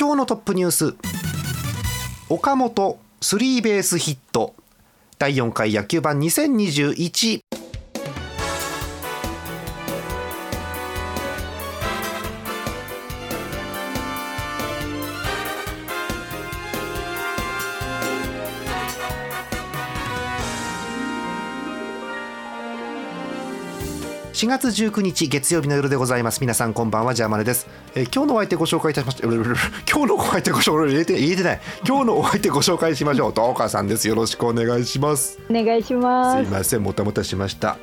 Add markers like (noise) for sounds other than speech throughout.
今日のトップニュース。岡本スリーベースヒット。第4回野球盤2021 20214月19日月曜日の夜でございます。皆さんこんばんは。ジャーマネです、えー今日のお相手ご紹介いたしました (laughs) 今日のお相手ご紹介入れて言えてない。今日のお相手ご紹介しましょう。東川さんです。よろしくお願いします。お願いしすます。いませんもたもたしました。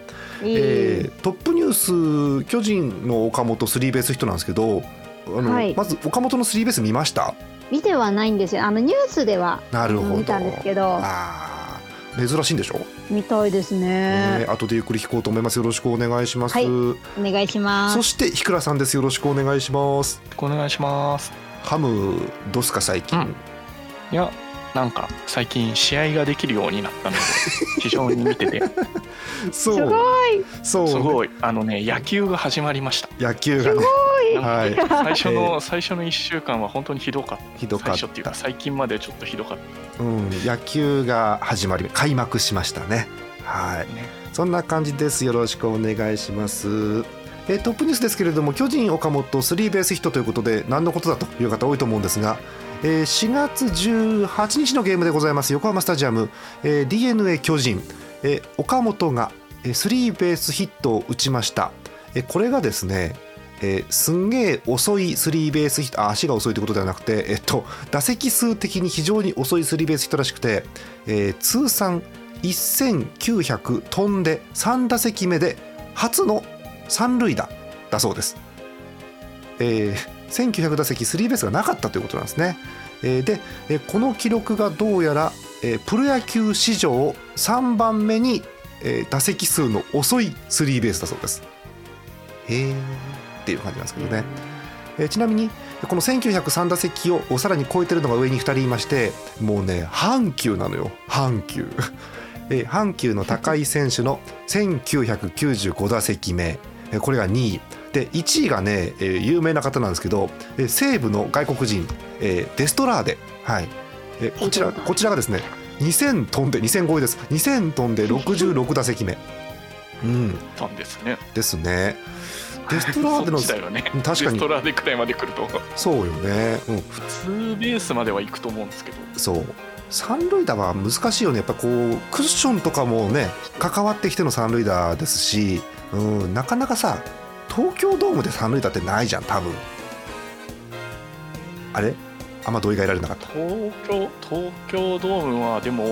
えートップニュース巨人の岡本スリーベースヒットなんですけどあの、はい。まず岡本のスリーベース見ました？見てはないんですよ。あのニュースではなるほど。見たんですけど、あー珍しいんでしょ、見たいですね。ね。後でゆっくり聞こうと思います。よろしくお願いします、はいお願いします。そしてひくらさんです。よろしくお願いします。お願いします。ハムどうすか最近、うん。いやなんか最近試合ができるようになったので (laughs) 非常に見てて。そう。すごい。そう。すごい。あのね野球が始まりました。野球がね。はい。最初の最初の1週間は本当にひどかった。ひどかっ最初っていうかた、最近までちょっとひどかった。うん、野球が始まり開幕しましたね。はい。ね。そんな感じです。よろしくお願いします。えートップニュースですけれども、巨人岡本スリーベースヒットということで何のことだという方多いと思うんですが、えー4月18日のゲームでございます横浜スタジアム、えー DNA 巨人、えー岡本がスリーベースヒットを打ちました。えーこれがですね、えーすんげえ遅いスリーベースヒットあ足が遅いということではなくて、えっと、打席数的に非常に遅いスリーベースヒットらしくて、えー通算1900飛んで3打席目で初の三塁打だそうです、えー1900打席スリーベースがなかったということなんですね、えーで、えーこの記録がどうやら、えープロ野球史上3番目に、えー打席数の遅いスリーベースだそうです。へえっていう感じなんですけどね、えーちなみにこの1903打席をさらに超えてるのが上に2人いましてもうね阪急なのよ。阪急。(laughs) えー阪急の高井選手の1995打席目。えーこれが2位で1位がね、えー有名な方なんですけど、えー西武の外国人、えーデストラーデ、はい。えーこちらこちらがですね2000飛んで2000超えです。2000飛んで66打席目。うん。たんですね。ですね。デストラーデの (laughs) そっちだよね。確かに。デストラーデくらいまで来ると。そうよね、うん、普通ベースまでは行くと思うんですけど。そう。三塁打は難しいよね。やっぱこうクッションとかもね関わってきての三塁打ですし、うん、なかなかさ東京ドームで三塁打ってないじゃん多分。あれ？あんま同意が得られなかった？東京東京ドームはでも、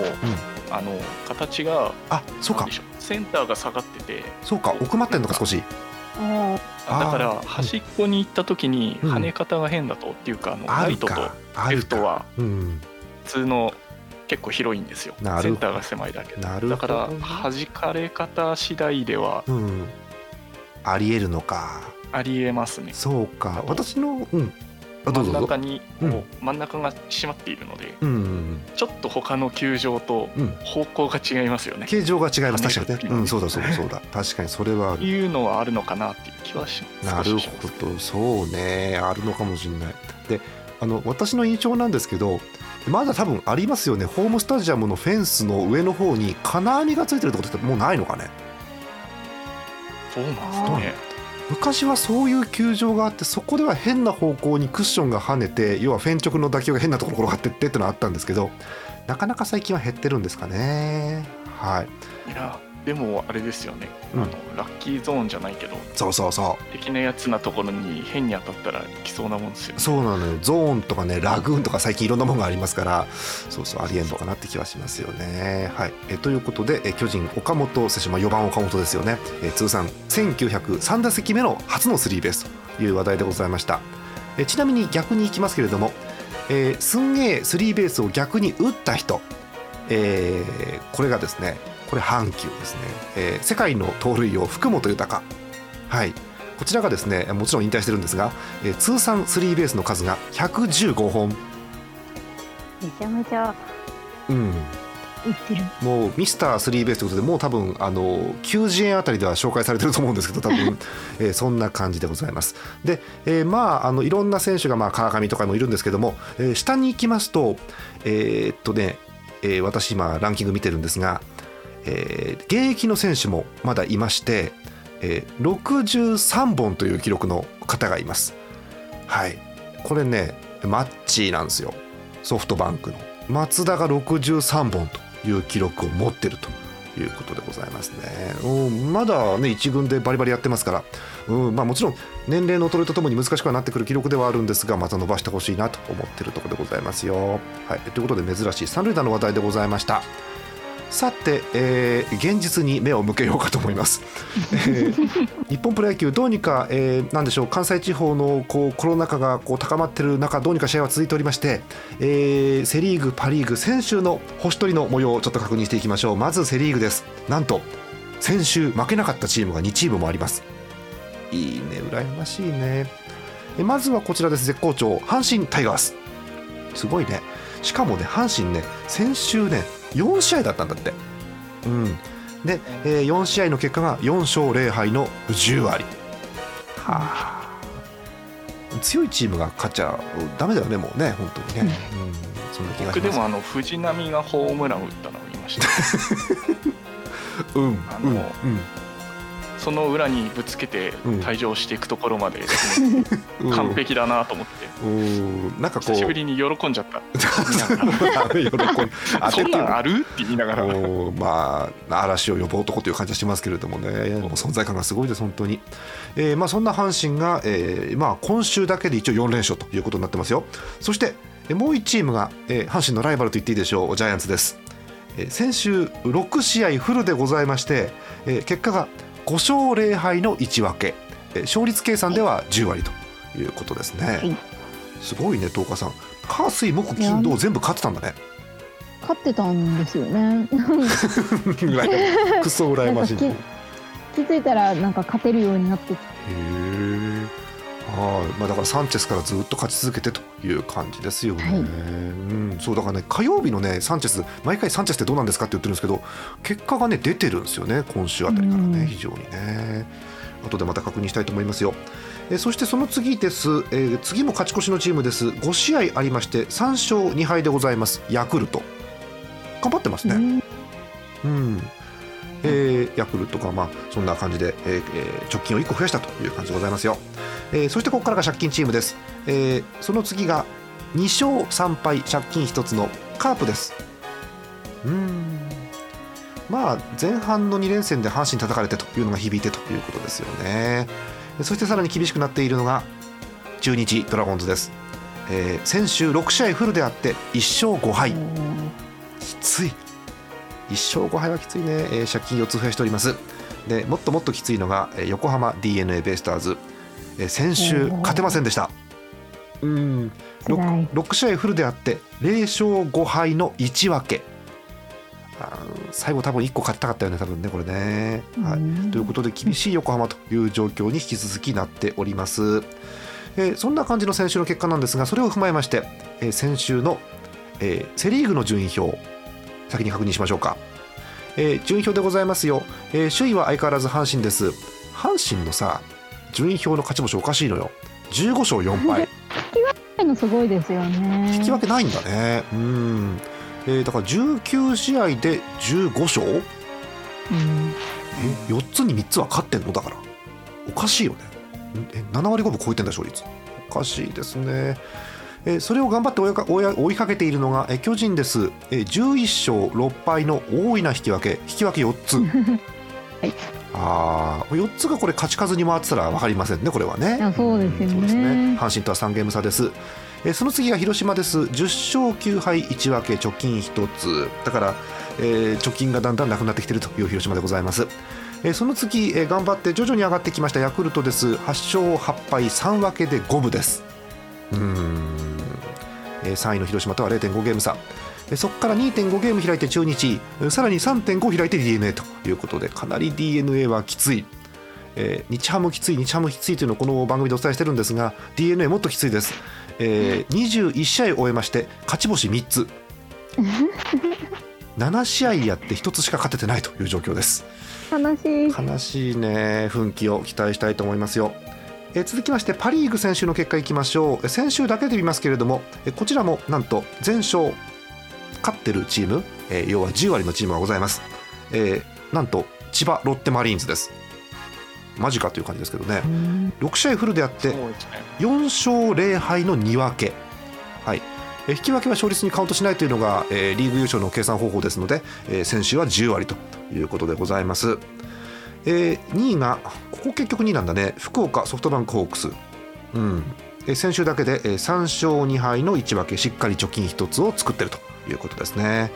あの形があそうか。センターが下がってて。そうか。奥まってんのか少し。あだから端っこに行った時にうん。跳ね方が変だとっていうかあのライトとレフトはうん普通の結構広いんですよ。センターが狭いだけで。なるほどだから弾かれ方次第ではうんありえるのか。ありえますね。そうか。私のうん。真ん中にこう、うん真ん中が閉まっているのでうんちょっと他の球場とうん。方向が違いますよね、形状が違います。確かにね。うんそうだそうだそうだ。確かにそれはいうのはあるのかなっていう気はします。ほど。そうね。あるのかもしれない。であの私の印象なんですけどまだ多分ありますよね。ホームスタジアムのフェンスの上の方に金網がついてるところってもうないのかねそうなんですね。昔はそういう球場があってそこでは変な方向にクッションが跳ねて要はフェン直の打球が変なところ転がってってってのはあったんですけどなかなか最近は減ってるんですかねはいいやでもあれですよね、うん。あのラッキーゾーンじゃないけどそうそうそう。的なやつなところに変に当たったら来そうなもんですよね。そうなのよ。ゾーンとかねラグーンとか最近いろんなものがありますからそうそうありえんのかなって気はしますよね。はい、えということでえ巨人岡本選手、まあ、4番岡本ですよね。え通算1903打席目の初のスリーベースという話題でございました。えちなみに逆にいきますけれどもえーすんげえスリーベースを逆に打った人、えーこれがですねこれ阪急ですね、えー世界の盗塁王福本豊。はい。こちらがですねもちろん引退してるんですが、えー通算スリーベースの数が115本。めちゃめちゃうん。もうミスタースリーベースということでもう多分あの90円あたりでは紹介されてると思うんですけど多分、(laughs) えーそんな感じでございます。で、えーまああのいろんな選手が、まあ、川上とかもいるんですけども、えー下に行きますとえーっとね、えー私今ランキング見てるんですが、えー現役の選手もまだいまして、えー63本という記録の方がいます。はい。これねマッチなんですよ。ソフトバンクの。松田が63本という記録を持ってると。いうことでございますね。うん、まだね一軍でバリバリやってますから、うんまあ、もちろん年齢の衰えとともに難しくはなってくる記録ではあるんですがまた伸ばしてほしいなと思ってるところでございますよ。はい、ということで珍しい三塁打の話題でございました。さて、えー現実に目を向けようかと思います。(laughs) えー日本プロ野球どうにか、えーなんでしょう関西地方のこうコロナ禍がこう高まっている中どうにか試合は続いておりまして、えーセ・リーグパ・リーグ先週の星取りの模様をちょっと確認していきましょう。まずセ・リーグです。なんと先週負けなかったチームが2チームもあります。いいね羨ましいね。えまずはこちらです絶好調阪神タイガース。すごいね。しかもね阪神ね先週ね4試合だったんだって。うん。で、えー4試合の結果が4勝0敗の10割。はあ。強いチームが勝っちゃダメだよねもうね本当にね、うん、そんな気がします。僕でもあの藤浪がホームラン打ったのを見ました。(laughs) うん。うん。あのうんその裏にぶつけてうん。退場していくところまでうん (laughs) 完璧だなと思って。うん。なんか久しぶりに喜んじゃった。(laughs) そんなんある？って言いながら。まあ嵐を呼ぶ男という感じはしますけれどもね。もう存在感がすごいです本当に、えーまあ、そんな阪神が、えーまあ、今週だけで一応4連勝ということになってますよ。そしてえーもう1チームが、えー阪神のライバルと言っていいでしょう。ジャイアンツです、えー先週6試合フルでございまして、えー結果が5勝0敗の1分け、えー勝率計算では10割ということですね、い。すごいね東花さん。火水木金土全部勝ってたんだね。勝ってたんですよね。(laughs) クソ羨ましい。気づいたらなんか勝てるようになってきて。へえ。はい、まあだからサンチェスからずっと勝ち続けてという感じですよね。はいうん、そうだからね火曜日のねサンチェス毎回サンチェスってどうなんですかって言ってるんですけど結果がね出てるんですよね今週あたりからねうん非常にね。後でまた確認したいと思いますよ。えそしてその次です、えー次も勝ち越しのチームです5試合ありまして3勝2敗でございますヤクルト頑張ってますね。うんうんえーヤクルトがまあそんな感じで、えーえー直近を1個増やしたという感じでございますよ、えーそしてここからが借金チームです、えーその次が2勝3敗借金1つのカープです。うん。まあ前半の2連戦で阪神叩かれてというのが響いてということですよね。そしてさらに厳しくなっているのが中日ドラゴンズです、えー先週6試合フルであって1勝5敗。きつい1勝5敗はきついね、えー借金4つ増やしております。でもっともっときついのがえー横浜 d n a ベイスターズ、えー先週勝てませんでした。うん。辛 6, い。6試合フルであって0勝5敗の1分け。最後多分1個勝ちたかったよね多分ねこれね、はい、うん。ということで厳しい横浜という状況に引き続きなっております、えーそんな感じの先週の結果なんですがそれを踏まえまして、えー先週の、えーセ・リーグの順位表先に確認しましょうか、えー順位表でございますよ、えー首位は相変わらず阪神です。阪神のさ順位表の勝ち星おかしいのよ。15勝4敗。のすごいですよね。引き分けないんだね。うん、えーだから19試合で15勝？うん。え4つに3つは勝ってんの？だから。おかしいよね。んえ7割5分超えてんだ勝率。おかしいですねえーそれを頑張って追いか追い追いかけているのがえー巨人です、えー11勝6敗の大いな引き分け。引き分け4つ、(laughs) はい。ああ4つがこれ勝ち数に回ってたら分かりませんねこれはね。そうですよね。うですね。阪神とは3ゲーム差です。えーその次が広島です。10勝9敗1分け貯金1つ。だから、えー貯金がだんだんなくなってきているという広島でございます。えーその次、えー頑張って徐々に上がってきましたヤクルトです。8勝8敗3分けで五分です。うーん、えー3位の広島とは0.5ゲーム差。えそこから2.5ゲーム開いて中日えさらに3.5開いて d n a ということでかなり d n a はきつい、えー日ハムきつい日ハムきついというのをこの番組でお伝えしてるんですが d n a もっときついです、えー21試合終えまして勝ち星3つ。(laughs) 7試合やって1つしか勝ててないという状況です。悲しい。悲しいね。奮起を期待したいと思いますよえ続きましてパ・リーグ先週の結果いきましょう。先週だけで見ますけれどもこちらもなんと全勝勝ってるチーム、え要は10割のチームがございます、えーなんと千葉ロッテマリーンズです。マジかという感じですけどね。6試合フルでやって4勝0敗の2分け、はい、え引き分けは勝率にカウントしないというのが、えーリーグ優勝の計算方法ですので、えー先週は10割ということでございます、えー2位がここ結局2位なんだね。福岡ソフトバンクホークス、うん。先週だけで、えー3勝2敗の1分けしっかり貯金1つを作ってるということですね。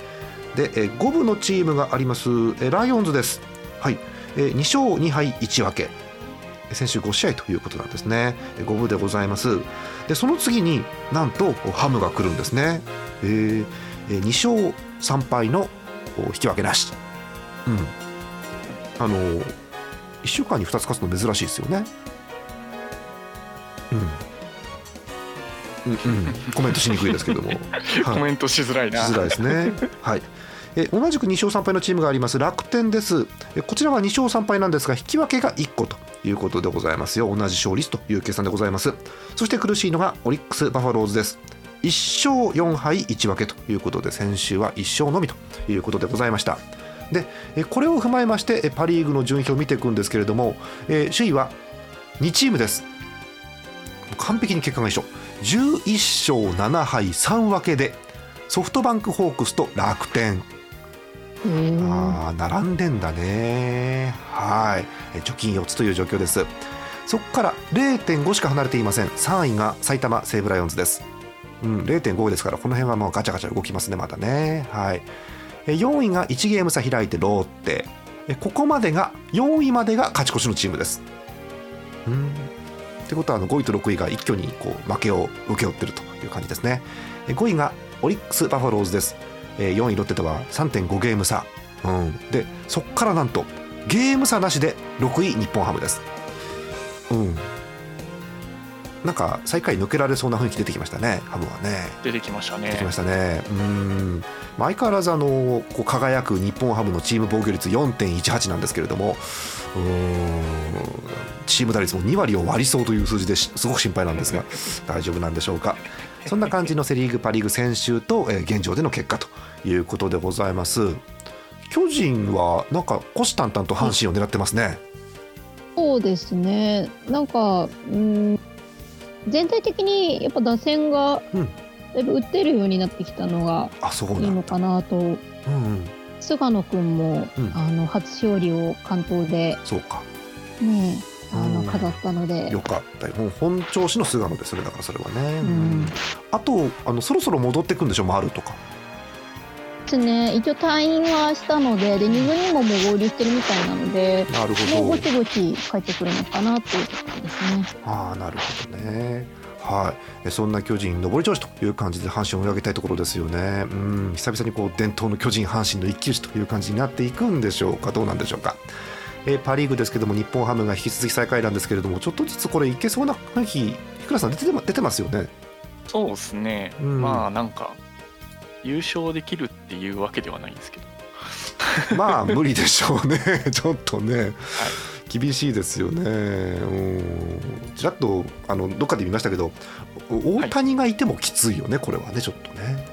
で、え5部のチームがあります、ライオンズです。はい、えー2勝2敗1分け。先週5試合ということなんですね。5部でございます。でその次になんとハムが来るんですね、えー2勝3敗の引き分けなし。うん。あの1週間に2つ勝つの珍しいですよね。うん。うんうん。コメントしにくいですけども、(laughs) はい。コメントしづらいな。しづらいですね。はい。え同じく2勝3敗のチームがあります。楽天です。えこちらは2勝3敗なんですが引き分けが1個ということでございますよ。同じ勝率という計算でございます。そして苦しいのがオリックス・バファローズです。1勝4敗1分けということで先週は1勝のみということでございましたでえこれを踏まえましてえパ・リーグの順位を見ていくんですけれども、えー首位は2チームです。完璧に結果が一緒。11勝7敗3分けでソフトバンクホークスと楽天。あー並んでんだね。はい。え貯金4つという状況です。そこから0.5しか離れていません。3位が埼玉西武ライオンズです。うん、0.5ですからこの辺はもうガチャガチャ動きますねまたね。はい。え4位が1ゲーム差開いてローテえここまでが4位までが勝ち越しのチームです。うん。ってことはあの5位と6位が一挙にこう負けを請け負ってるという感じですね。5位がオリックス・バファローズです。4位ロッテとは3.5ゲーム差、うん、でそこからなんとゲーム差なしで6位日本ハムです。うん。なんか最下位抜けられそうな雰囲気出てきましたねハムはね。出てきましたね。出てきましたね。うん。まあ相変わらずあのこう輝く日本ハムのチーム防御率4.18なんですけれどもうーん。チーム打率も2割を割りそうという数字ですすごく心配なんですが大丈夫なんでしょうか。そんな感じのセ・リーグパ・リーグ先週と、えー現状での結果ということでございます。巨人はなんか虎視眈々と阪神を狙ってますね、そうですね。なんか、うん、全体的にやっぱ打線がうん。だいぶ打ってるようになってきたのがいいのかなと。うんうん。菅野くんも、うん。あの初勝利を関東でそうか。ね、あうん。の飾ったので。よ、かったよ。もう本調子の菅野ですねだからそれはね、うん、あとあのそろそろ戻ってくんでしょ丸とかですね。一応退院はしたので、で二軍にももう合流してるみたいなので、なるもうほどぼちぼち帰ってくるのかなっていうところですね。ああなるほどね。はい。えそんな巨人上り調子という感じで阪神を追い上げたいところですよね。うん。久々にこう伝統の巨人阪神の一騎打ちという感じになっていくんでしょうか。どうなんでしょうか。えーパ・リーグですけども日本ハムが引き続き最下位なんですけれどもちょっとずつこれいけそうな雰囲気いくらさん出てま出てますよね。そうですね、うん。まあなんか優勝できるっていうわけではないんですけど。(laughs) まあ無理でしょうね。(laughs) ちょっとね、厳しいですよね。うん。ちらっとあのどっかで見ましたけどお大谷がいてもきついよね、これはねちょっとね、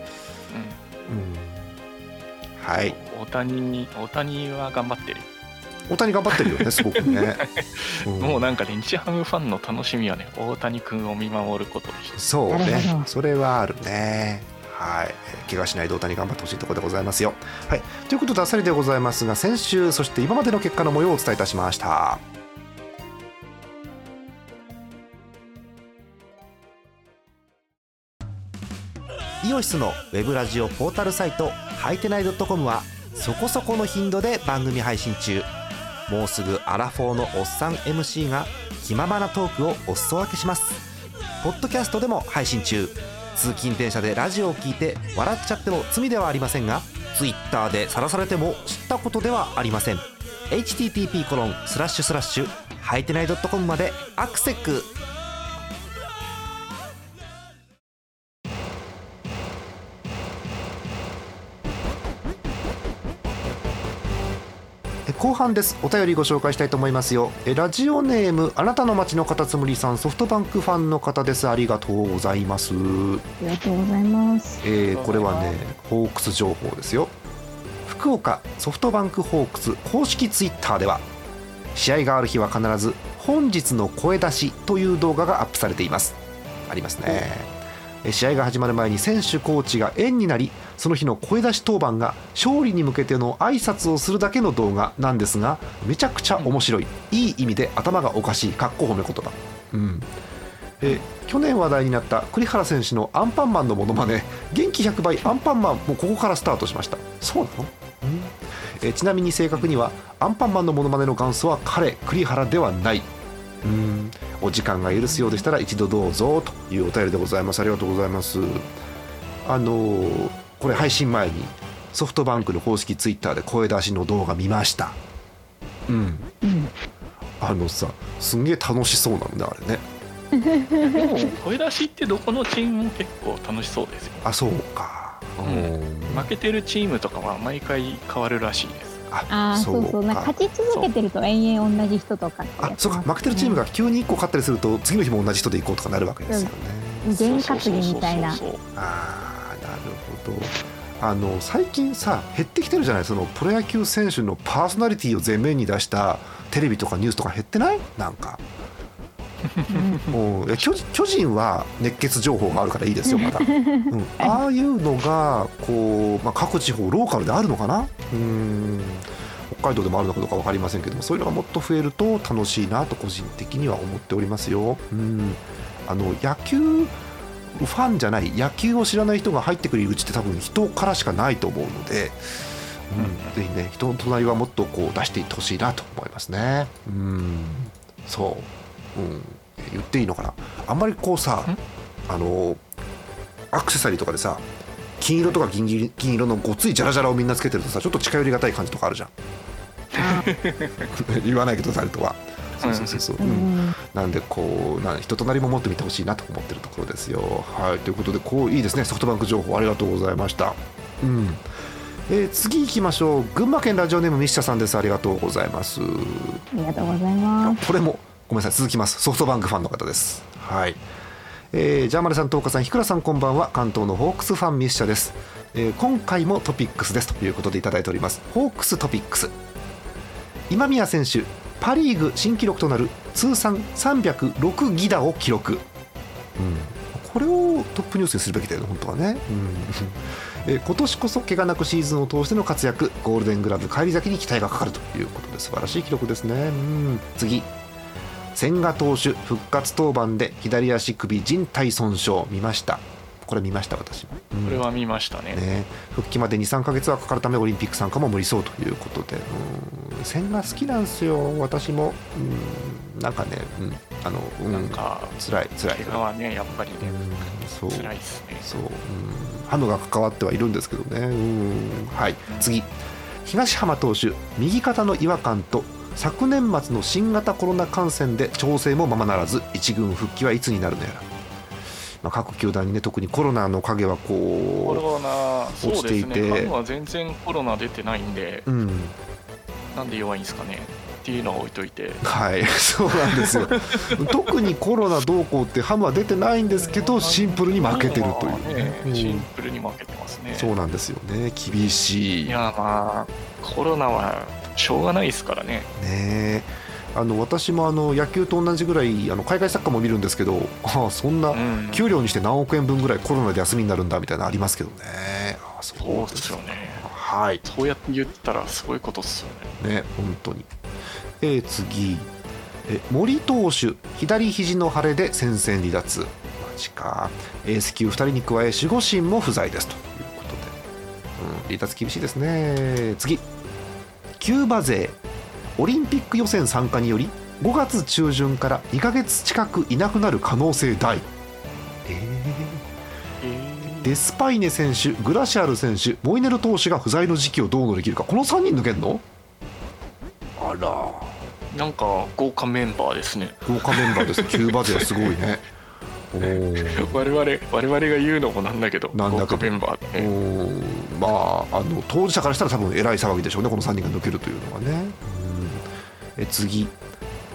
うん、はい。うん、大谷大谷は頑張ってる、大谷頑張ってるよね (laughs) すごくね、うん。もうなんかね日ハムファンの楽しみはね大谷君を見守ることでした。そうね。それはあるねはい。怪我しないで大谷頑張ってほしいところでございますよ。はい。ということであさりでございますが先週そして今までの結果の模様をお伝えいたしました。イオシスのウェブラジオポータルサイトはいてない .com はそこそこの頻度で番組配信中。もうすぐアラフォーのおっさん MC が気ままなトークをお裾分けします。ポッドキャストでも配信中。通勤電車でラジオを聞いて笑っちゃっても罪ではありませんが Twitter で晒されても知ったことではありません。http コロンスラッシュスラッシュはいてない .com までアクセック後半です。お便りご紹介したいと思いますよ。えラジオネームあなたの街のカタツムリさんソフトバンクファンの方です。ありがとうございます。ありがとうございます。えーこれはねホークス情報ですよ。福岡ソフトバンクホークス公式ツイッターでは試合がある日は必ず本日の声出しという動画がアップされています。ありますね。え試合が始まる前に選手コーチが円になりその日の声出し当番が勝利に向けての挨拶をするだけの動画なんですがめちゃくちゃ面白い。いい意味で頭がおかしい。かっこ褒め言葉。うん。え去年話題になった栗原選手のアンパンマンのモノマネ。元気100倍アンパンマンもここからスタートしました。そうなの、えちなみに正確にはアンパンマンのモノマネの元祖は彼栗原ではない。うん。お時間が許すようでしたら一度どうぞというお便りでございます。ありがとうございます。あのーこれ配信前にソフトバンクの公式ツイッターで声出しの動画見ました。うん。うん。あのさすんげえ楽しそうなのねあれね。でも声出しってどこのチームも結構楽しそうですよ。あそうか。うん。負けてるチームとかは毎回変わるらしいですああ、そうそう。なんか勝ち続けてると延々同じ人とか。あそうか。負けてるチームが急に1個勝ったりすると次の日も同じ人で行こうとかなるわけですよね。全担ぎみたいな。あなるほど。あの最近さ減ってきてるじゃない？そのプロ野球選手のパーソナリティを前面に出したテレビとかニュースとか減ってない？なんかうん。巨巨人は熱血情報があるからいいですよまだ、うん、(laughs) ああいうのがこう、まあ、各地方ローカルであるのかな？うん。北海道でもあるのかどうか分かりませんけどもそういうのがもっと増えると楽しいなと個人的には思っておりますよ。うん。あの野球ファンじゃない野球を知らない人が入ってくる入り口って多分人からしかないと思うので、うん、ぜひね人の隣はもっとこう出していってほしいなと思いますね。うん。そう、うん、言っていいのかな？あんまりこうさん？あのアクセサリーとかでさ金色とか銀銀銀色のごついジャラジャラをみんなつけてるとさちょっと近寄りがたい感じとかあるじゃん。あ (laughs) 言わないけど誰とは。そうそうそうそう、ーう。うん。ん。なんでこうな人となりも持ってみてほしいなと思ってるところですよ。はい。ということでこういいですね。ソフトバンク情報ありがとうございました。うん。えー次行きましょう。群馬県ラジオネームミッシャさんです。ありがとうございます。ありがとうございます。これもごめんなさい続きますソフトバンクファンの方です。はい。えージャーマルさん、東花さん、日倉さん、こんばんは。関東のホークスファンミッシャです、えー今回もトピックスですということでいただいております。ホークストピックス。今宮選手、パ・リーグ新記録となる通算306ギダを記録。うん、これをトップニュースにするべきだよね、本当はね。うん (laughs) えー今年こそ怪我なくシーズンを通しての活躍、ゴールデングラブ返り咲きに期待がかかるということで素晴らしい記録ですね。うん、次。千賀投手復活登板で左足首靭帯損傷。見ました。これ見ました私。も、うん。これは見ましたね。ね、復帰まで23か月はかかるためオリンピック参加も無理そうということで。うん。千賀好きなんですよ私も。うん。なんかね、うん、あの、うん、なんか辛い辛い。怪我はねやっぱりねうん。そう。辛いですね。そう、うん、ハムが関わってはいるんですけどね、うん、はい。次。東浜投手右肩の違和感と昨年末の新型コロナ感染で調整もままならず一軍復帰はいつになるのやら、まあ、各球団にね特にコロナの影はコこロナそう落ちていて。ね。は全然コロナ出てないんでう、うん、なんで弱いんですかね。っていうのは置いといて。はい。(laughs) そうなんですよ。(laughs) 特にコロナどうこうってハムは出てないんですけどシンプルに負けてるというね。ねうん。シンプルに負けてますね。そうなんですよね。厳しい。いやまあコロナはしょうがないですからね。ねえ。あの私もあの野球と同じぐらいあの海外サッカーも見るんですけどああそんなうん。給料にして何億円分ぐらいコロナで休みになるんだみたいなのありますけどね。ああそそうですすよね。はい。そうやって言ったらすごいことっすよね。ね本当に。えー次。え森投手左肘の腫れで戦線離脱。マジか。エース級2人に加え守護神も不在です。ということで、うん、離脱厳しいですね。次キューバ勢。オリンピック予選参加により5月中旬から2ヶ月近くいなくなる可能性大。えー。えデスパイネ選手グラシアル選手モイネル投手が不在の時期をどう乗り切るか。この3人抜けんの？あらなんか豪華メンバーですね。豪華メンバーです。キューバ勢はすごいね我々我々が言うのもなんだけどなんだけど。豪華メンバーねー。まああの当事者からしたら多分えらい騒ぎでしょうねこの3人が抜けるというのはね、うん、え次。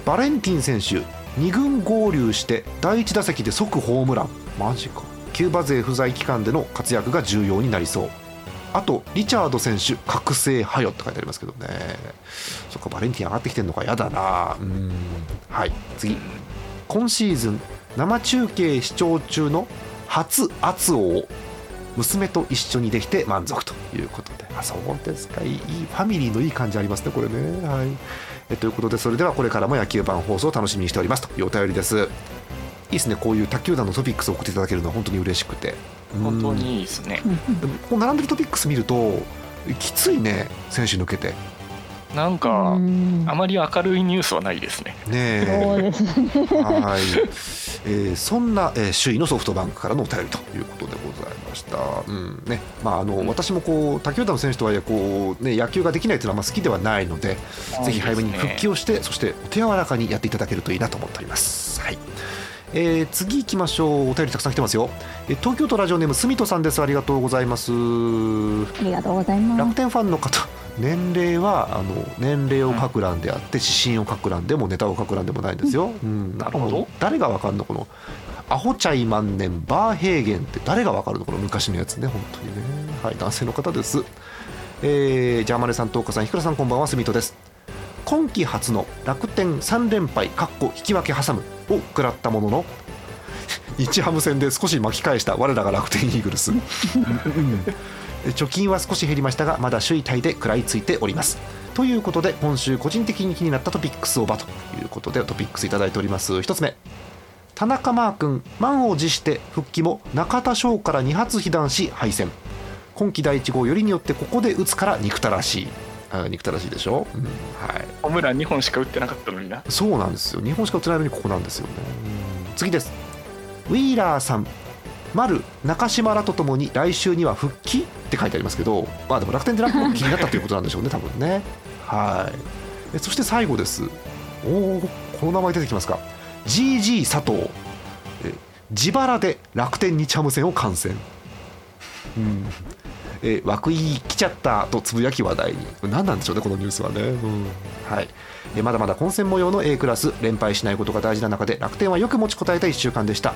バレンティン選手2軍合流して第1打席で即ホームラン。マジか。キューバ勢不在期間での活躍が重要になりそう。あとリチャード選手覚醒はよって書いてありますけどね。そっかバレンティン上がってきてるのか。やだな。うん。はい。次。今シーズン生中継視聴中の初圧王娘と一緒にできて満足ということであそうですかいいファミリーのいい感じありますねこれね。はい。えということでそれではこれからも野球版放送を楽しみにしております。というお便りです。いいですねこういう卓球団のトピックスを送っていただけるのは本当に嬉しくて。本当うん。にいいですね並んでるトピックス見るときついね選手抜けてなんかうん。あまり明るいニュースはないですね。ねえそうですね。(laughs) はい、えーそんな、えー首位のソフトバンクからのお便りということでございました。うん。ね。まあ、あの私もこう他球団の選手とはいえこう、ね、野球ができないというのはま好きではないので、ぜひ早めに復帰をして、そしてお手柔らかにやっていただけるといいなと思っております。はい。えー次行きましょう。お便りたくさん来てますよ、えー東京都ラジオネームすみとさんです。ありがとうございます。ありがとうございます。楽天ファンの方年齢はあの年齢を書く欄であって指針を書く欄でもネタを書く欄でもないんですよ、うん、なるほど。誰がわかんのこのアホチャイ万年バーヘーゲンって誰がわかるの？この昔のやつね本当にね。はい男性の方です。えー、ジャーマネさん、東花さん、ひくらさん、こんばんは、スミートです。今季初の楽天3連敗、かっこ引き分け挟む。を食らったものの、(laughs) 日ハム戦で少し巻き返した我らが楽天イーグルス。(laughs) 貯金は少し減りましたがまだ首位タイで食らいついております。ということで今週個人的に気になったトピックスをばということでトピックスいただいております。一つ目。田中マー君満を持して復帰も中田翔から2発被弾し敗戦。今季第1号よりによってここで打つから憎たらしい。あ憎たらしいでしょ、うん。はい。ホームラン2本しか打ってなかったのにな。そうなんですよ。日本しか打ってないのにここなんですよね。次です。ウィーラーさん丸中島らとともに来週には復帰って書いてありますけどまあでも楽天で楽天気になったということなんでしょうね (laughs) 多分ね。はい。そして最後です。おおこの名前出てきますか。GG 佐藤。え自腹で楽天日ハム戦を観戦。うん。え涌井来ちゃったとつぶやき話題。に何なんでしょうねこのニュースはね、うん。はい、えまだまだ混戦模様の A クラス。連敗しないことが大事な中で楽天はよく持ちこたえた1週間でした。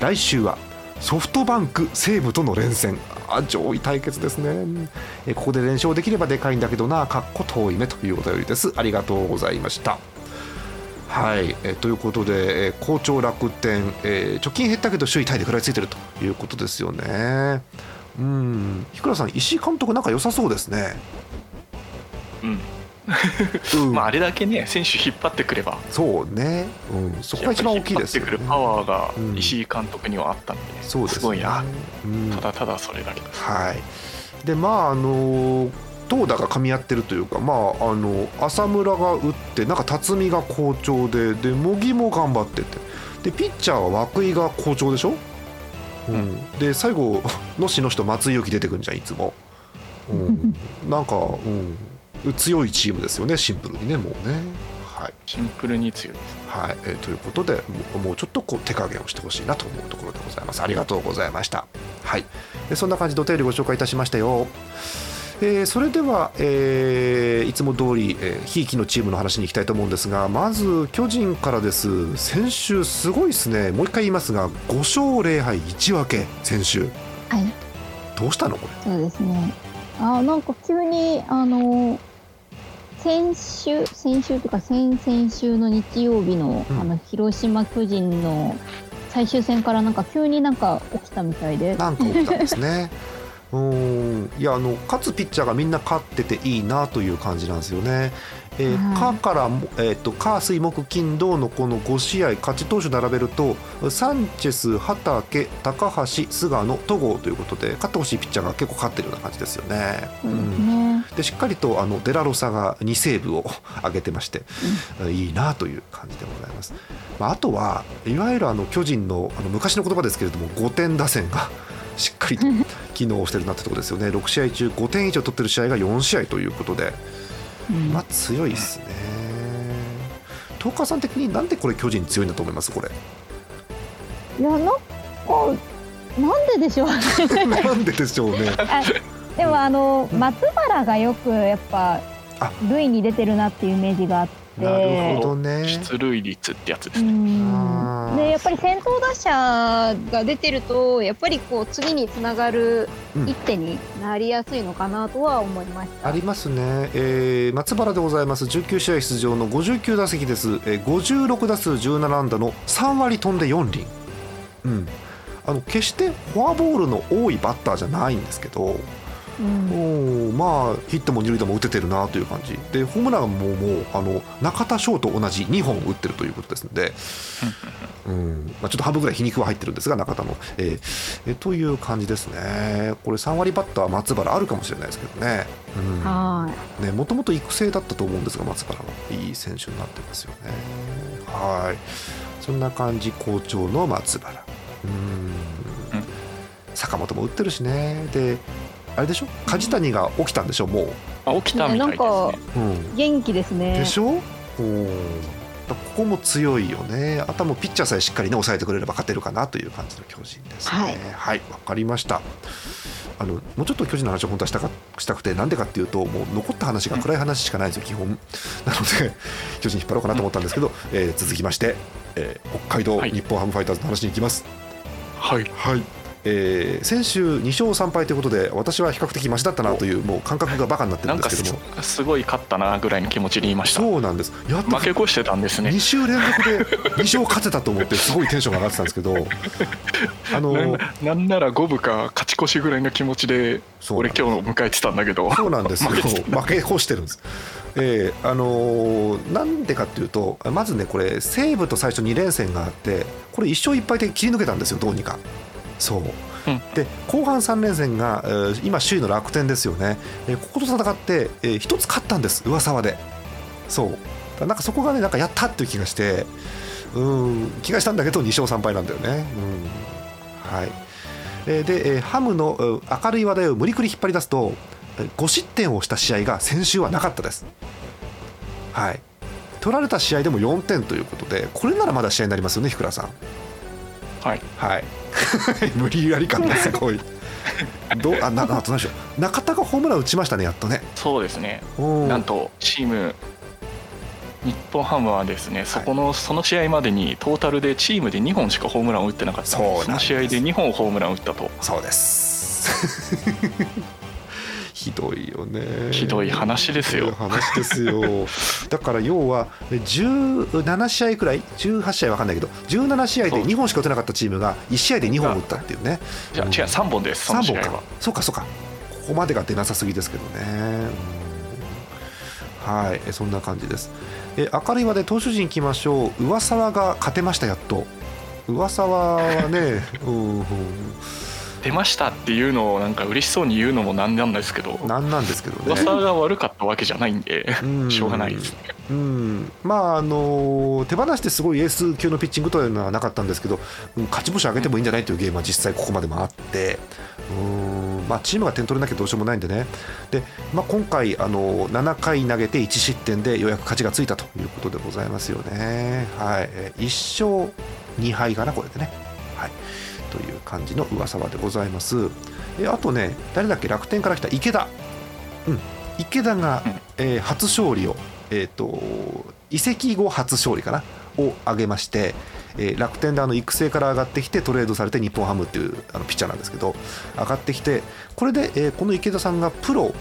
来週はソフトバンク西武との連戦。あ上位対決ですね、えここで連勝できればでかいんだけどな。かっこ遠い目というお便りです。ありがとうございました。はい、えということで、え好調楽天、えー貯金減ったけど首位タイで食らいついてるということですよね。うん。日倉さん石井監督なんか良さそうですね、うん。まああれだけね選手引っ張ってくれば。そうね、うん、そこが一番大きいですよね。引っ張ってくるパワーがうん。石井監督にはあったんで、そうですね。ごいな。うん。ただただそれだけはい、でまああの投打が噛み合ってるというか、まあ、あの浅村が打ってなんか辰巳が好調でで茂木も頑張ってて。でピッチャーは涌井が好調でしょ、うん。で最後野志の人松井裕樹出てくるんじゃんいつも、うん、(laughs) なんか、うん、強いチームですよねシンプルにねもうね。はい。シンプルに強いです。はい。えーということでもうもうちょっとこう手加減をしてほしいなと思うところでございます。ありがとうございました。はい。でそんな感じでお便りご紹介いたしましたよ。えーそれでは、えーいつも通り、えーひいきのチームの話に行きたいと思うんですがまず巨人からです。先週すごいですね。もう一回言いますが5勝0敗1分け先週。はい、どうしたのこれ？そうですね。あ、なんか急に、あの、先週、先週とか先々週の日曜日の、うんあの、広島巨人の最終戦からなんか急になんか起きたみたいで。なんか起きたんですね。(laughs) うーんいやあの勝つピッチャーがみんな勝ってていいなという感じなんですよね。えーはいかからも、えー、と火水木金土のこの5試合勝ち投手並べるとサンチェス畠高橋菅野戸郷ということで勝ってほしいピッチャーが結構勝ってるような感じですよね。うんね。でしっかりとあのデラロサが2セーブを (laughs) 上げてまして、いいなという感じでございます。まあ、あとはいわゆるあの巨人のあの昔の言葉ですけれども5点打線が (laughs) しっかりと機能してるなってところですよね。6試合中5点以上取ってる試合が4試合ということで、うん。まあ強いですね。トーカーさん的になんでこれ巨人強いんだと思いますこれ？いやなんかなんででしょうね。なんででしょうね。(laughs) あでもあの松原がよくやっぱあ。塁に出てるなっていうイメージがあって。なるほどね。出塁率ってやつでうすね。ん。でやっぱり先頭打者が出てるとやっぱりこう次につながるうん。一手になりやすいのかなとは思いました。ありますね、えー松原でございます。19試合出場の59打席です、えー56打数17安打の3割飛んで4厘、うん、あの決してフォアボールの多いバッターじゃないんですけど、うん。おーまあヒットも二塁打も打ててるなという感じ。でホームランももうあの中田翔と同じ2本打ってるということですので、うん。まあ、ちょっと半分ぐらい皮肉は入ってるんですが中田の、えーえーという感じですね。これ3割バッター松原あるかもしれないですけどね。うん。はい。ね、もともと育成だったと思うんですが松原は。いい選手になってますよね。はい。そんな感じ好調の松原。うん。うん。坂本も打ってるしね。であれでしょ？梶谷が起きたんでしょ？もあ起きたみたいですね。う、うん、元気ですね。でしょ？うんここも強いよね。あとはもうピッチャーさえしっかりね抑えてくれれば勝てるかなという感じの巨人ですね。はい。はいわかりました。あのもうちょっと巨人の話を本当はしたかしたくてなんでかっていうともう残った話が暗い話しかないんですよ基本なので (laughs) 巨人引っ張ろうかなと思ったんですけど、えー続きまして、えー北海道はい。日本ハムファイターズの話に行きます。はい。はい、えー先週2勝3敗ということで私は比較的マシだったなというもう感覚がバカになってるなんですけども。すごい勝ったなぐらいの気持ちで言いました。そうなんです。やっと。負け越してたんですね。2。週連続で2勝勝てたと思ってすごいテンションが上がってたんですけど。(laughs) あのなんなら五分か勝ち越しぐらいの気持ちで俺今日迎えてたんだけど。そうなんですよ。(laughs) 負け越してるんです。えーあのーなんでかっていうとまずねこれ西武と最初2連戦があってこれ1勝1敗で切り抜けたんですよどうにかそう、うん。で後半3連戦が、えー今首位の楽天ですよね、えーここと戦って、えー一つ勝ったんです噂はで。そう。なんかそこがねなんかやったっていう気がしてうん気がしたんだけど2勝3敗なんだよね。うん。はい。えーで、えーハムのうん明るい話題を無理くり引っ張り出すとえー5失点をした試合が先週はなかったです。はい。取られた試合でも4点ということでこれならまだ試合になりますよね福倉さん。はい。はい (laughs) 無理やり感がすご (laughs) い。どうあななあと何でしょう中田がホームラン打ちましたねやっとね。そうですね。うんなんとチーム日本ハムはですね、そこのその試合までにトータルでチームで2本しかホームランを打ってなかったその試合で2本ホームランを打ったとそうです。ひどいよね。ひどい話ですよ話ですよ。(laughs) だから要は17試合くらい、18試合わかんないけど、17試合で2本しか打てなかったチームが1試合で2本打ったっていうね。じゃあ違う3本ですそ3の試合は本か。そうかそうか。ここまでが出なさすぎですけどね。うんはい、えそんな感じです。え明るい話で投手陣いきましょう。上沢が勝てましたやっと。上沢はね、(laughs) うん、うん出ましたっていうのをなんか嬉しそうに言うのもなんなんですけどなんなんですけどね。噂が悪かったわけじゃないんでうんしょうがないですねうん、まああの手放してすごいエース級のピッチングというのはなかったんですけど、うん勝ち星上げてもいいんじゃないというゲームは実際ここまでもあって、うんまあ、チームが点取れなきゃどうしようもないんでね、でまあ、今回、あの7回投げて1失点でようやく勝ちがついたということでございますよね。はい、え1勝2敗かな、これでね。はい、という感じの噂はでございます。えあとね、誰だっけ、楽天から来た池田。うん、池田が、うんえー初勝利を、えー、と移籍後初勝利かな？を挙げまして、えー楽天であの育成から上がってきてトレードされて日本ハムっていうあのピッチャーなんですけど上がってきてこれで、えーこの池田さんがプロ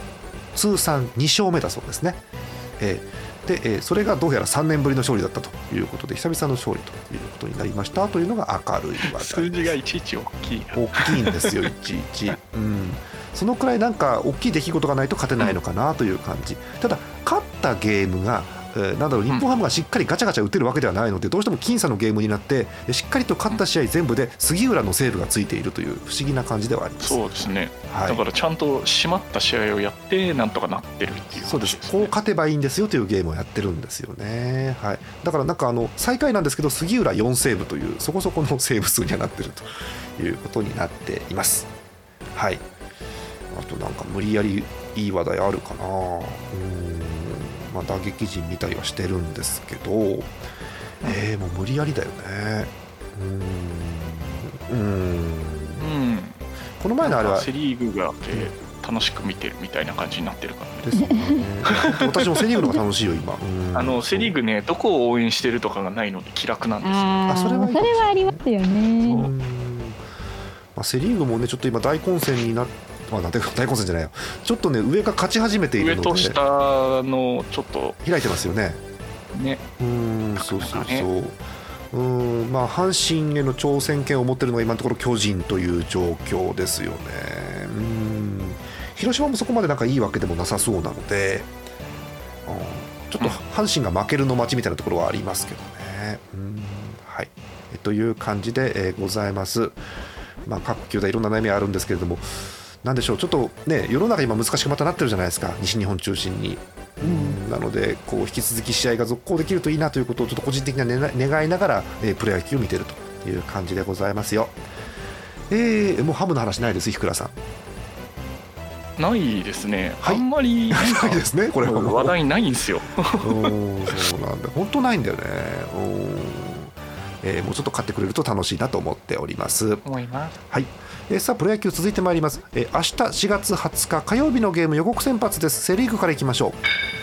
通算2勝目だそうですね。えーで、えーそれがどうやら3年ぶりの勝利だったということで久々の勝利ということになりました。というのが明るい話題数字がいちいち大きいな。大きいんですよいちいち、うん、そのくらいなんか大きい出来事がないと勝てないのかなという感じ。ただ勝ったゲームがえーなんだろう日本ハムがしっかりガチャガチャ打てるわけではないのでどうしても僅差のゲームになってえしっかりと勝った試合全部で杉浦のセーブがついているという不思議な感じではあります。そうですね、はい。だからちゃんと締まった試合をやってなんとかなってるっていう話そうです。こう勝てばいいんですよというゲームをやってるんですよね、はい、だからなんかあの最下位なんですけど杉浦4セーブというそこそこのセーブ数にはなってるということになっています。はい。あとなんか無理やりいい話題あるかな。うんまあ打撃陣見たりはしてるんですけどえー、もう無理やりだよね。うんうん。うん。この前のあれはセ・リーグがで楽しく見てるみたいな感じになってるからね。ですよね。私もセ・リーグの方が楽しいよ今。うん。あのセ・リーグねどこを応援してるとかがないので気楽なんですよ。ああそれはあそれはありますよね。うん。まあ、セ・リーグもねちょっと今大混戦になっまあ、大混戦じゃないよ。ちょっとね上が勝ち始めているので上と下のちょっと。開いてますよね。ね。うんそうそうそう。うんまあ阪神への挑戦権を持ってるのが今のところ巨人という状況ですよね。うん。広島もそこまでなんかいいわけでもなさそうなので。うん。ちょっと阪神が負けるの待ちみたいなところはありますけどね。うん。はい。えという感じで、えーございます。まあ各球団いろんな悩みはあるんですけれどもなんでしょうちょっとね世の中今難しくまたなってるじゃないですか西日本中心になのでこう引き続き試合が続行できるといいなということをちょっと個人的には願願いながら、えープロ野球を見ているという感じでございますよ。えー、もうハムの話ないです、ひくらさん。ないですね、はいあんまり (laughs) ないですね、これ。話題ないんですよ (laughs) うんそうなんだ、本当ないんだよね。うんえーもうちょっと買ってくれると楽しいなと思っております。思います。はい、えーさあプロ野球続いてまいります、えー明日4月20日火曜日のゲーム予告先発です。セ・リーグからいきましょう。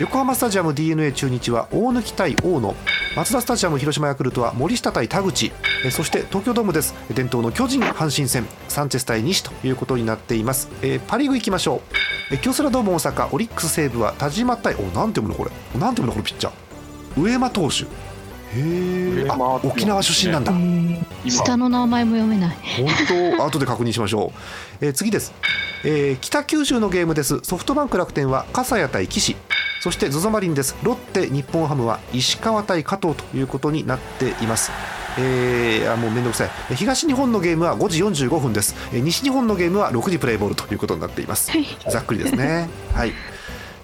横浜スタジアム d n a 中日は大貫対大野。松田スタジアム広島ヤクルトは森下対田口、えーそして東京ドームです。伝統の巨人阪神戦。サンチェス対西ということになっています、えーパ・リーグいきましょう、えー京セラドーム大阪オリックス西武は田島対おなんて読むのこれ。なんて読むのこのピッチャー。上間投手へえ沖縄出身なんだ、今下の名前も読めない。本当？後で確認しましょう、えー次です、えー北九州のゲームです。ソフトバンク楽天は笠谷対岸。そして ZOZO マリンです。ロッテ日本ハムは石川対加藤ということになっています。えーあもうめんどくさい。えー東日本のゲームは5時45分です。えー西日本のゲームは6時プレイボールということになっています。ざっくりですね。はい、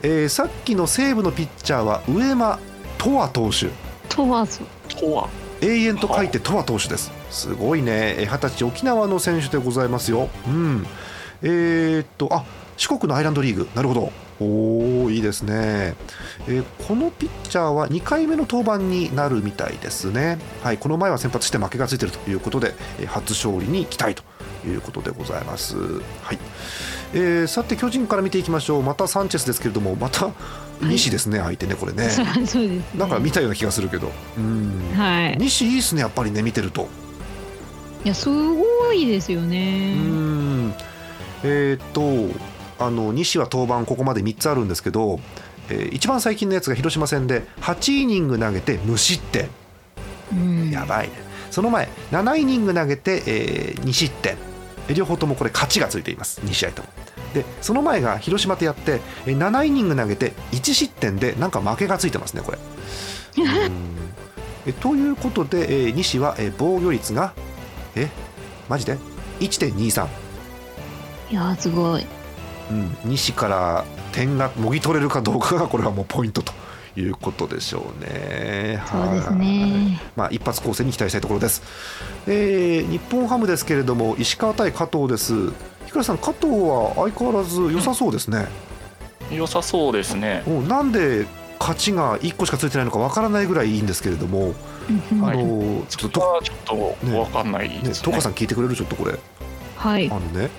えーさっきの西武のピッチャーは上間とわ投手問わず。とは永遠と書いてとわ投手です。すごいね。えー二十歳沖縄の選手でございますよ。うん。えーっとあ四国のアイランドリーグ。なるほど。おーいいですね、えーこのピッチャーは2回目の登板になるみたいですね。はいこの前は先発して負けがついているということで、えー初勝利に期待ということでございます。はい、えーさて巨人から見ていきましょう。またサンチェスですけれどもまた西ですね、相手ねこれね。そうです、ね。なんか見たような気がするけど。うん。はい。西いいっすねやっぱりね見てると。いや、すごいですようね。ん。えーっとあの西は登板ここまで3つあるんですけど、えー一番最近のやつが広島戦で8イニング投げて無失点。うん。やばいね。その前7イニング投げて、え2失点。え両方ともこれ勝ちがついています。2試合とも。でその前が広島とやってえ7イニング投げて1失点でなんか負けがついてますねこれ。ということで、えー西は、えー防御率がえマジで？1.23いや、すごい。うん、西から点がもぎ取れるかどうかがこれはもうポイントということでしょうね。そうですはい。ね。まあ、一発攻勢に期待したいところです、えー日本ハムですけれども石川対加藤です。ひくらさん加藤は相変わらず良さそうですね、良さそうですね。なんで勝ちが1個しかついてないのかわからないぐらいいいんですけれども、あはい。のちょっとちょっと分かんないねですね。トカさん聞いてくれる？ちょっとこれ。はい。あ。のね。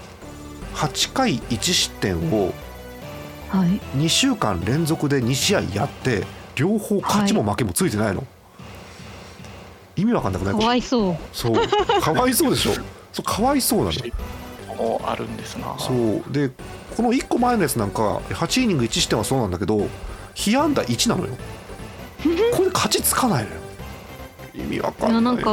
8回1失点をはい。2週間連続で2試合やって両方勝ちも負けもついてないの、意味わかんなくない？かわいそう。そう。かわいそうでしょ？そうかわいそうなの。もあるんですな。そう。でこの1個前のやつなんか8イニング1失点はそうなんだけど被安打1なのよ。(laughs) これ勝ちつかないのよ。意味わかんない。いやなんか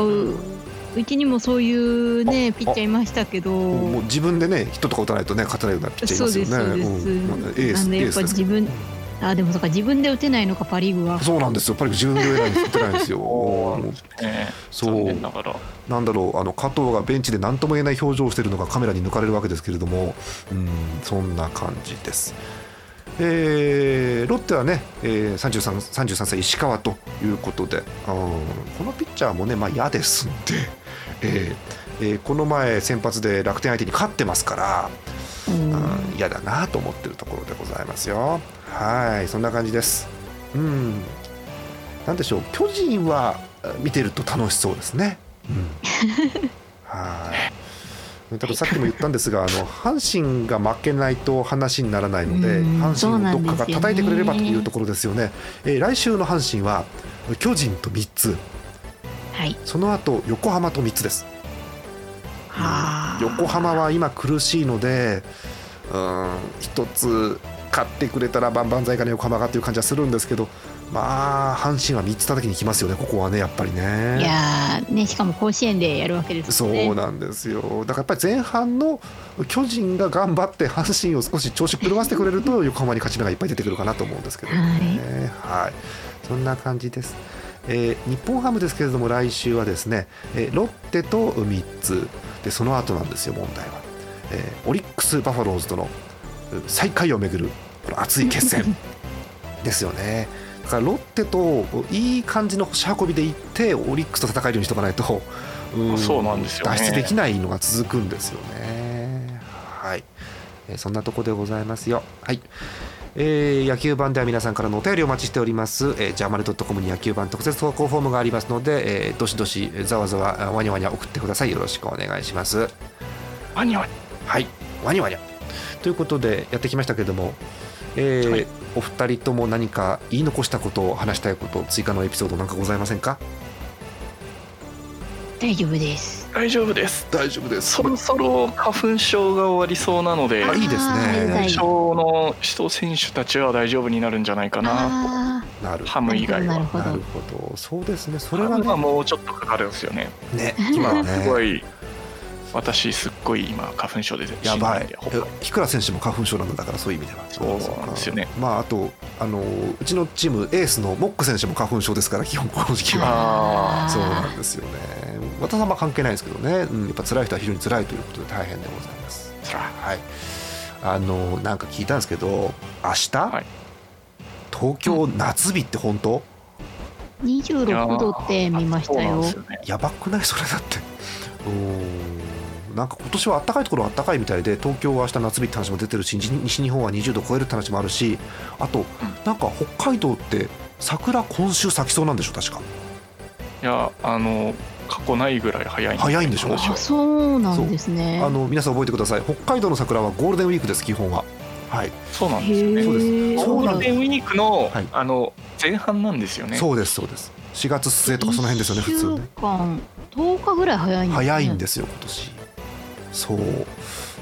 ううちにもそういうねピッチャーいましたけど。もう自分でねヒットとか打たないとね勝てないようなピッチャーいますよね。そうですそうです。ん。まあエースなん自分あでもそうか自分で打てないのかパ・リーグは。そうなんですよ。やっぱり自分で打てないんです (laughs) 打てないんですよ。そう。なんだろうあの加藤がベンチで何とも言えない表情をしているのがカメラに抜かれるわけですけれども、うん、そんな感じです。えーロッテはね、えー、33, 33歳石川ということで、うんこのピッチャーもね、まあ、嫌ですんで、えーえーこの前先発で楽天相手に勝ってますからうん。うん嫌だなと思ってるところでございますよ。はいそんな感じです。うん。なんでしょう巨人はあ見てると楽しそうですね。うん。(laughs) はい多分さっきも言ったんですがあの阪神が負けないと話にならないのでうん。阪神をどっかが叩いてくれればというところですよね。えー来週の阪神は巨人と3つ。はい。その後横浜と3つです。はあ。横浜は今苦しいのでうん一つ勝ってくれたら万々歳かな横浜がっていう感じはするんですけどまあ阪神は3つ叩きに来ますよねここはねやっぱりね。いやーねしかも甲子園でやるわけですそもんね。うなんですよ。だからやっぱり前半の巨人が頑張って阪神を少し調子狂わせてくれると横浜に勝ち目がいっぱい出てくるかなと思うんですけどね。はい、そんな感じです、えー日本ハムですけれども来週はですね、えーロッテと3つ。でその後なんですよ問題は、えーオリックス・バファローズとのう最下位をめぐるこの熱い決戦。(laughs) ですよねだからロッテといい感じの星運びでいってオリックスと戦えるようにしとかないとうんそうなんですよね。脱出できないのが続くんですよね。はい、えーそんなとこでございますよ。はい。えー野球版では皆さんからのお便りをお待ちしております、えー、ジャーマネドットコムに野球版特設投稿フォームがありますので、えーどしどしざわざわあわにゃわにゃ送ってください。よろしくお願いします。ワニワニ。はい、わにゃわにゃ。ということでやってきましたけれども、えーはいお二人とも何か言い残したことを話したいこと追加のエピソードなんかございませんか？大丈夫です。大丈夫です。大丈夫です。そろそろ花粉症が終わりそうなのであいいですね。花粉症の人選手たちは大丈夫になるんじゃないかな。あなるハム以外は。なるほど。なるほどそうですね。それはね。ハムはもうちょっとかかるんですよね。ね (laughs) 今すごい私すっごい今花粉症でやばい。日倉選手も花粉症なんだからそういう意味では。そうなんですよね。まああとあのうちのチームエースのモック選手も花粉症ですから基本この時期は。あそうなんですよね。私は関係ないですけどね、うん、やっぱ辛い人は非常に辛いということで大変でございます。辛い。はい。あのなんか聞いたんですけど明日、はい。東京夏日って本当？ー26度って見ましたよ。やばくない？それだって。うんなんか今年は暖かいところは暖かいみたいで東京は明日夏日って話も出てるし西西日本は20度超えるって話もあるしあと、なんか北海道って桜今週咲きそうなんでしょ確か。いやあの過去ないぐらい早い早いんでしょ？あそうなんですね。あの皆さん覚えてください。北海道の桜はゴールデンウィークです基本は。はい。そうなんですよね。そうですゴールデンウィークの,、はい。あの前半なんですよね。そうですそうです。4月末とかその辺ですよね普通ね。1週間10日ぐらい早いんですね。早いんですよ今年そう。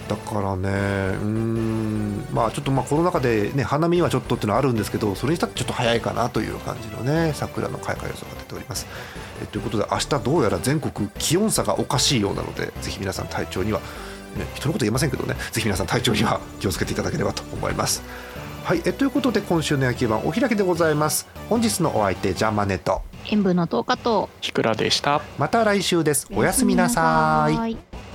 だからねうーん。まあちょっとまあコロナ禍でね花見はちょっとっていうのはあるんですけどそれにしたってちょっと早いかなという感じのね桜の開花予想が出ております。えということで明日どうやら全国気温差がおかしいようなのでぜひ皆さん体調にはね人のこと言えませんけどねぜひ皆さん体調には気をつけていただければと思います。はいえということで今週の野球盤お開きでございます。本日のお相手ジャンマネット。塩分の10日と。ひくらでした。また来週です。おやすみなさい。おやすみなさい